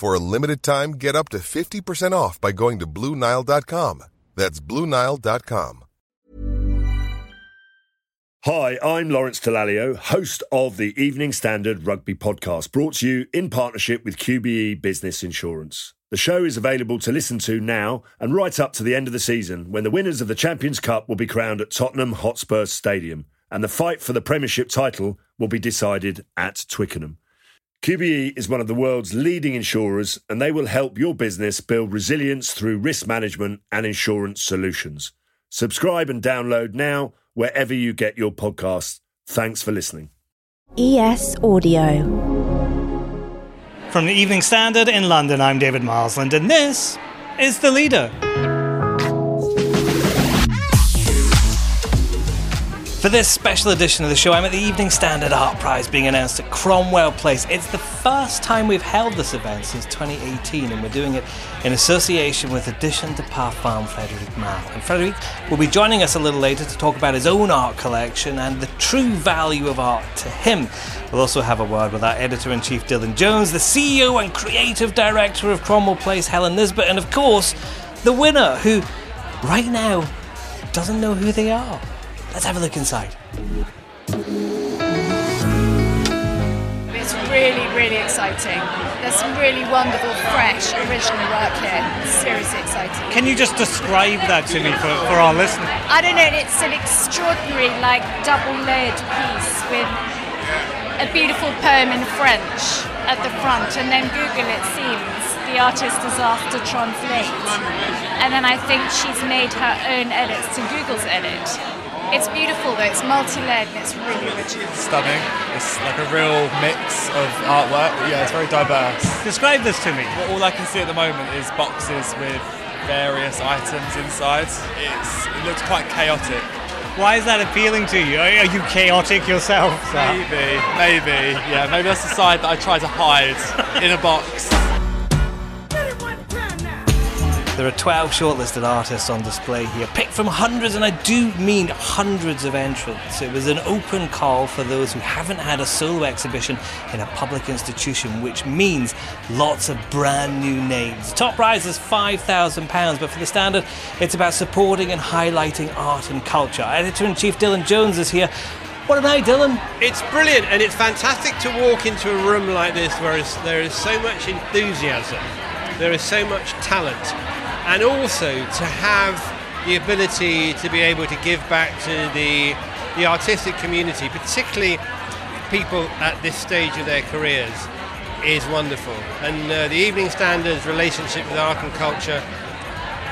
For a limited time, get up to 50% off by going to BlueNile.com. That's BlueNile.com. Hi, I'm Lawrence Dallaglio, host of the Evening Standard Rugby Podcast, brought to you in partnership with QBE Business Insurance. The show is available to listen to now and right up to the end of the season when the winners of the Champions Cup will be crowned at Tottenham Hotspur Stadium and the fight for the Premiership title will be decided at Twickenham. QBE is one of the world's leading insurers and they will help your business build resilience through risk management and insurance solutions. Subscribe and download now wherever you get your podcasts. Thanks for listening. ES Audio. From the Evening Standard in London, I'm David Marsland, and this is The Leader. For this special edition of the show, I'm at the Evening Standard Art Prize being announced at Cromwell Place. It's the first time we've held this event since 2018, and we're doing it in association with Edition de Parfum Frederic Malle. And Frederic will be joining us a little later to talk about his own art collection and the true value of art to him. We'll also have a word with our editor in chief, Dylan Jones, the CEO and creative director of Cromwell Place, Helen Nisbet, and of course, the winner, who right now doesn't know who they are. Let's have a look inside. It's really, really exciting. There's some really wonderful, fresh, original work here. It's seriously exciting. Can you just describe that to me for, for our listeners? I don't know, it's an extraordinary, like, double layered piece with a beautiful poem in French at the front, and then Google, it seems, the artist is asked to translate. And then I think she's made her own edits to Google's edit. It's beautiful though, it's multi-layered and it's really original. stunning. It's like a real mix of artwork. Yeah, it's very diverse. Describe this to me. Well, all I can see at the moment is boxes with various items inside. It's, it looks quite chaotic. Why is that appealing to you? Are are you chaotic yourself? sir? Maybe, maybe, yeah, maybe that's the side that I try to hide in a box. There are 12 shortlisted artists on display here, picked from hundreds, and I do mean hundreds of entrants. It was an open call for those who haven't had a solo exhibition in a public institution, which means lots of brand new names. Top prize is £5,000, but for the standard, it's about supporting and highlighting art and culture. Editor in chief Dylan Jones is here. What a night, Dylan! It's brilliant and it's fantastic to walk into a room like this where there is so much enthusiasm, there is so much talent, and also to have the ability to be able to give back to the, the artistic community, particularly people at this stage of their careers, is wonderful. And uh, the Evening Standard's relationship with art and culture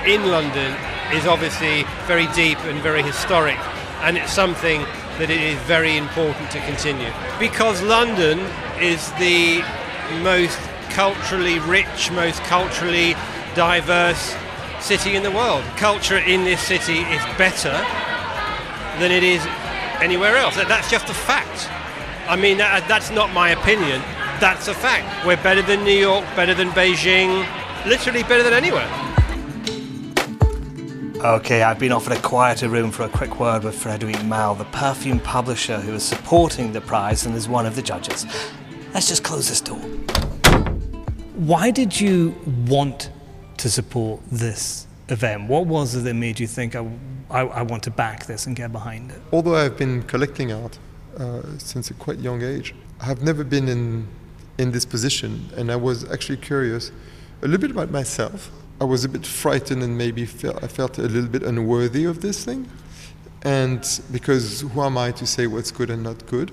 in London is obviously very deep and very historic, and it's something that it is very important to continue. Because London is the most culturally rich, most culturally diverse city in the world. Culture in this city is better than it is anywhere else. That's just a fact. I mean, that, that's not my opinion. That's a fact. We're better than New York, better than Beijing, literally better than anywhere. Okay, I've been offered a quieter room for a quick word with Frederic Malle, the perfume publisher who is supporting the prize and is one of the judges. Let's just close this door. Why did you want to support this event? What was it that made you think, I, I, I want to back this and get behind it? Although I've been collecting art uh, since a quite young age, I have never been in, in this position, and I was actually curious a little bit about myself I was a bit frightened and maybe I felt a little bit unworthy of this thing. And because who am I to say what's good and not good?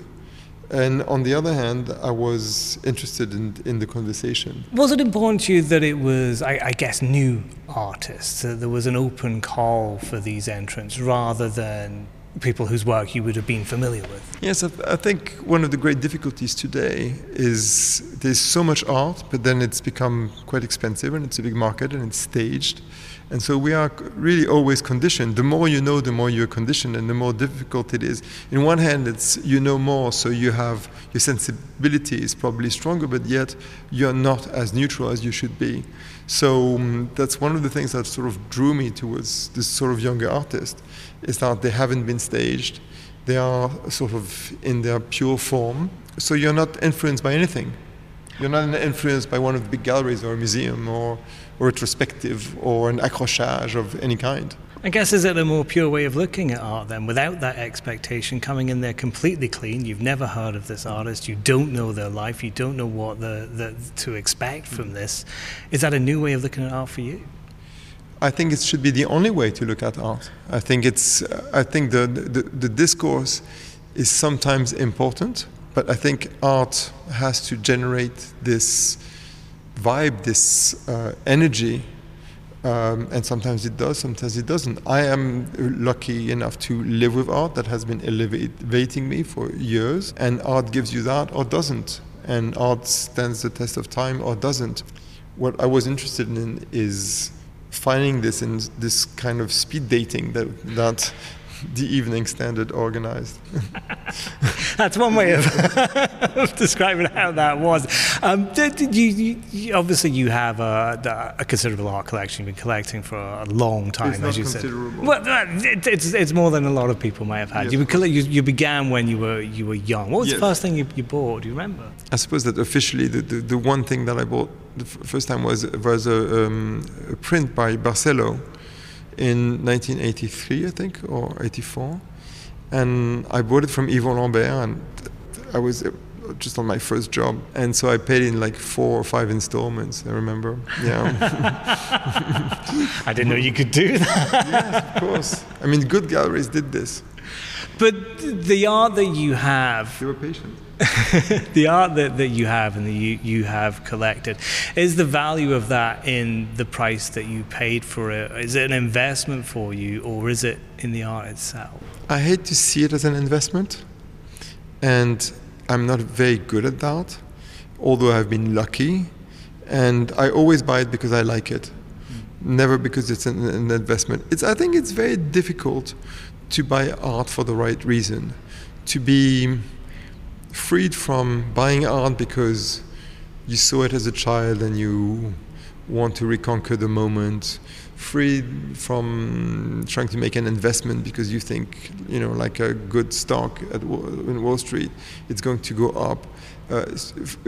And on the other hand, I was interested in, in the conversation. Was it important to you that it was, I, I guess, new artists? That there was an open call for these entrants rather than people whose work you would have been familiar with? Yes, I think one of the great difficulties today is there's so much art, but then it's become quite expensive and it's a big market and it's staged. And so we are really always conditioned. The more you know, the more you're conditioned, and the more difficult it is. In one hand, it's you know more, so you have your sensibility is probably stronger, but yet you're not as neutral as you should be. So um, that's one of the things that sort of drew me towards this sort of younger artist, is that they haven't been staged, they are sort of in their pure form. So you're not influenced by anything. You're not influenced by one of the big galleries or a museum or or retrospective or an accrochage of any kind. I guess is it a more pure way of looking at art then, without that expectation, coming in there completely clean? You've never heard of this artist, you don't know their life, you don't know what the, the, to expect from this. Is that a new way of looking at art for you? I think it should be the only way to look at art. I think it's. I think the, the, the discourse is sometimes important, but I think art has to generate this vibe, this uh, energy. Um, and sometimes it does, sometimes it doesn't. I am lucky enough to live with art that has been elevating me for years, and art gives you that or doesn't. And art stands the test of time or doesn't. What I was interested in is finding this in this kind of speed dating that that the Evening Standard organized. That's one way of, of, describing how that was. Um, you, you, obviously, you have a, a, considerable art collection. You've been collecting for a long time, it's as you said. Well, it, it's, it's more than a lot of people may have had. Yes, you, you, you, began when you were you were young. What was yes. the first thing you, you bought? Do you remember? I suppose that officially, the, the, the one thing that I bought the first time was was a, um, a print by Barcelo in 1983, I think, or 84. And I bought it from Yvon Lambert, and I was uh, just on my first job. And so I paid in like four or five installments, I remember. Yeah. I didn't know you could do that. yes, of course. I mean, good galleries did this. But the art that you have. They were patient. the art that, that you have and that you, you have collected, is the value of that in the price that you paid for it? Is it an investment for you or is it in the art itself? I hate to see it as an investment, and I'm not very good at that, although I've been lucky. And I always buy it because I like it, never because it's an, an investment. It's, I think it's very difficult to buy art for the right reason, to be freed from buying art because you saw it as a child and you want to reconquer the moment. Freed from trying to make an investment because you think you know like a good stock at in Wall Street it's going to go up. Uh,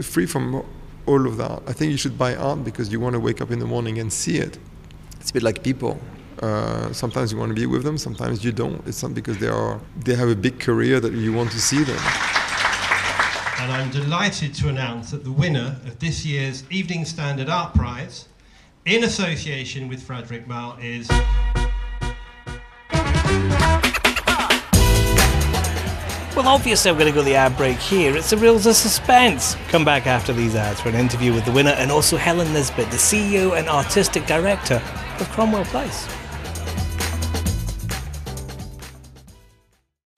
free from all of that. I think you should buy art because you want to wake up in the morning and see it. It's a bit like people uh, sometimes you want to be with them sometimes you don't it's not because they are they have a big career that you want to see them and I'm delighted to announce that the winner of this year's Evening Standard Art Prize, in association with Frederic Malle, is. Well, obviously, I'm going to go the ad break here. It's a real of suspense. Come back after these ads for an interview with the winner and also Helen Nisbet, the CEO and artistic director of Cromwell Place.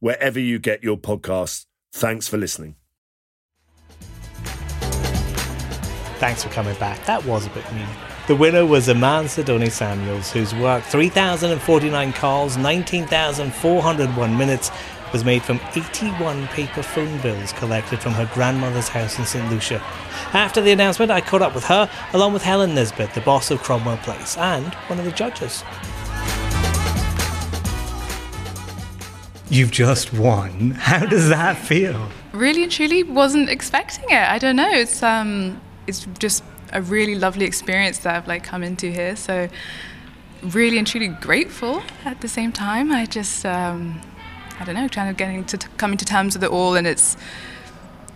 wherever you get your podcasts. Thanks for listening. Thanks for coming back. That was a bit mean. The winner was Iman Sidonie Samuels, whose work 3,049 calls, 19,401 minutes was made from 81 paper phone bills collected from her grandmother's house in St. Lucia. After the announcement, I caught up with her, along with Helen Nisbet, the boss of Cromwell Place, and one of the judges. You've just won. How does that feel? Really and truly wasn't expecting it. I don't know. It's um, it's just a really lovely experience that I've like come into here. So really and truly grateful at the same time. I just um, I don't know, trying to getting to t- coming to terms with it all, and it's.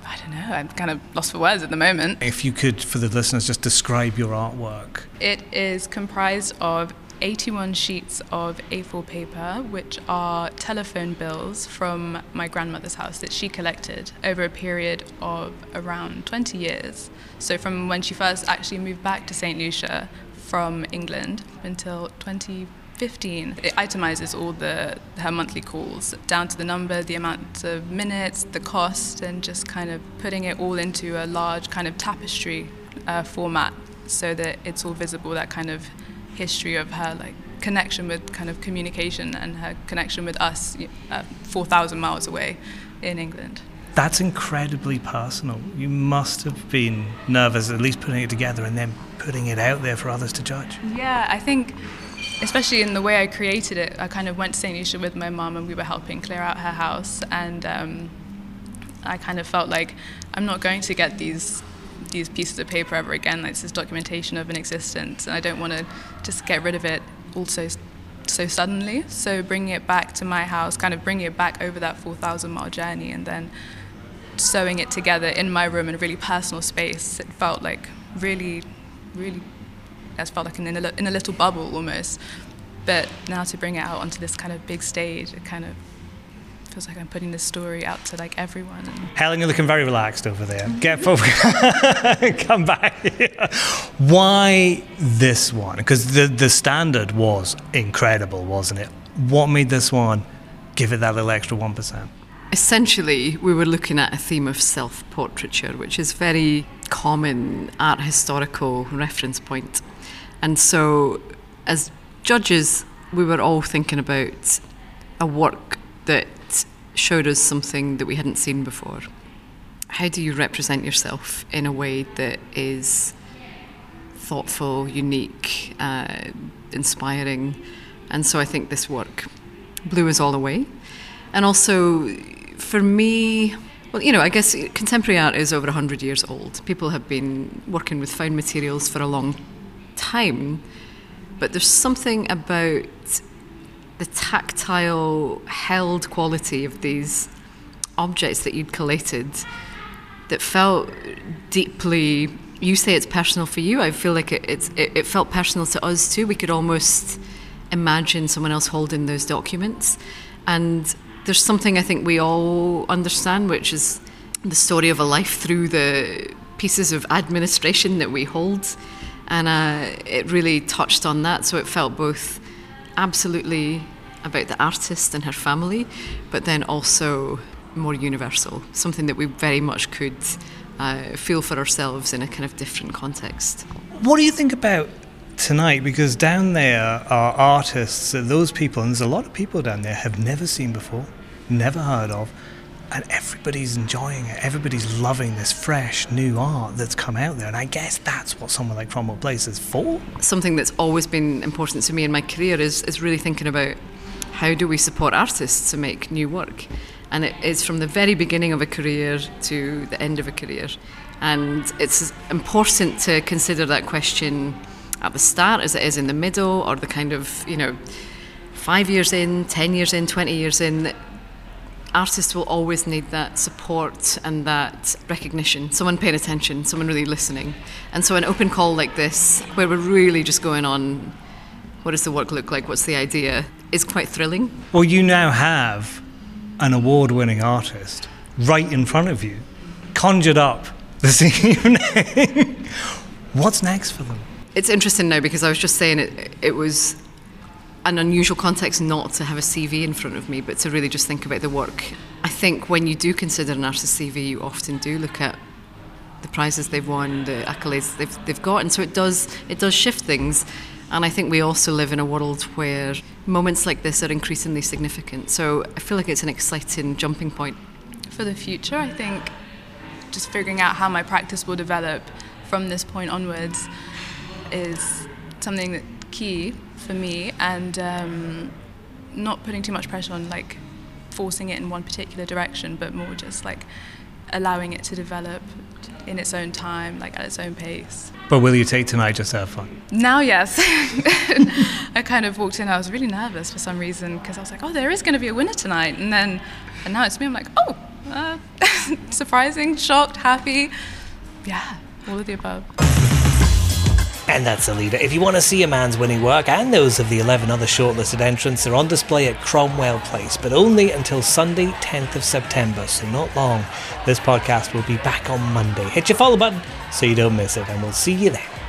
I don't know. I'm kind of lost for words at the moment. If you could, for the listeners, just describe your artwork. It is comprised of 81 sheets of A4 paper, which are telephone bills from my grandmother's house that she collected over a period of around 20 years. So, from when she first actually moved back to St. Lucia from England until 20. 15. It itemizes all the her monthly calls down to the number, the amount of minutes, the cost, and just kind of putting it all into a large kind of tapestry uh, format so that it's all visible. That kind of history of her like connection with kind of communication and her connection with us, uh, 4,000 miles away in England. That's incredibly personal. You must have been nervous, at least putting it together and then putting it out there for others to judge. Yeah, I think especially in the way I created it, I kind of went to St. Lucia with my mum and we were helping clear out her house. And um, I kind of felt like I'm not going to get these these pieces of paper ever again. Like, this is documentation of an existence, and I don't want to just get rid of it also so suddenly. So bringing it back to my house, kind of bringing it back over that 4,000 mile journey, and then sewing it together in my room in a really personal space. It felt like really, really I felt like in a, in a little bubble almost. But now to bring it out onto this kind of big stage, it kind of feels like I'm putting this story out to like everyone. Helen, you're looking very relaxed over there. Get focused. Come back. Here. Why this one? Because the the standard was incredible, wasn't it? What made this one give it that little extra one percent? Essentially, we were looking at a theme of self portraiture, which is very common art historical reference point. And so, as judges, we were all thinking about a work that showed us something that we hadn't seen before. How do you represent yourself in a way that is thoughtful, unique, uh, inspiring? And so I think this work blew us all away. And also, for me, well, you know, I guess contemporary art is over 100 years old. People have been working with found materials for a long time, but there's something about the tactile, held quality of these objects that you'd collated that felt deeply. You say it's personal for you. I feel like it, it, it felt personal to us too. We could almost imagine someone else holding those documents. And there's something I think we all understand, which is the story of a life through the pieces of administration that we hold and uh, it really touched on that. So it felt both absolutely about the artist and her family, but then also more universal, something that we very much could uh, feel for ourselves in a kind of different context. What do you think about tonight? Because down there are artists, those people, and there's a lot of people down there have never seen before, never heard of and everybody's enjoying it. Everybody's loving this fresh new art that's come out there, and I guess that's what someone like Cromwell Place is for. Something that's always been important to me in my career is is really thinking about how do we support artists to make new work, and it is from the very beginning of a career to the end of a career, and it's important to consider that question at the start as it is in the middle, or the kind of you know five years in, ten years in, twenty years in artists will always need that support and that recognition, someone paying attention, someone really listening. And so, an open call like this, where we're really just going on, what does the work look like? What's the idea? is quite thrilling. Well, you now have an award winning artist right in front of you, conjured up this evening. What's next for them? It's interesting now because I was just saying it. It was an unusual context not to have a CV in front of me, but to really just think about the work. I think when you do consider an artist's CV, you often do look at the prizes they've won, the accolades they've, they've got, and so it does it does shift things. And I think we also live in a world where moments like this are increasingly significant. So I feel like it's an exciting jumping point. For the future, I think just figuring out how my practice will develop from this point onwards is something that key for me, and um, not putting too much pressure on like forcing it in one particular direction, but more just like allowing it to develop in its own time, like at its own pace. But will you take tonight just to have fun? Now, yes. I kind of walked in, I was really nervous for some reason because I was like, oh, there is going to be a winner tonight. And then, and now it's me, I'm like, oh, uh, surprising, shocked, happy. Yeah, all of the above. And that's Alida. If you want to see Iman's winning work and those of the 11 other shortlisted entrants, they're on display at Cromwell Place, but only until Sunday, 10th of September, so not long. This podcast will be back on Monday. Hit your follow button so you don't miss it, and we'll see you there.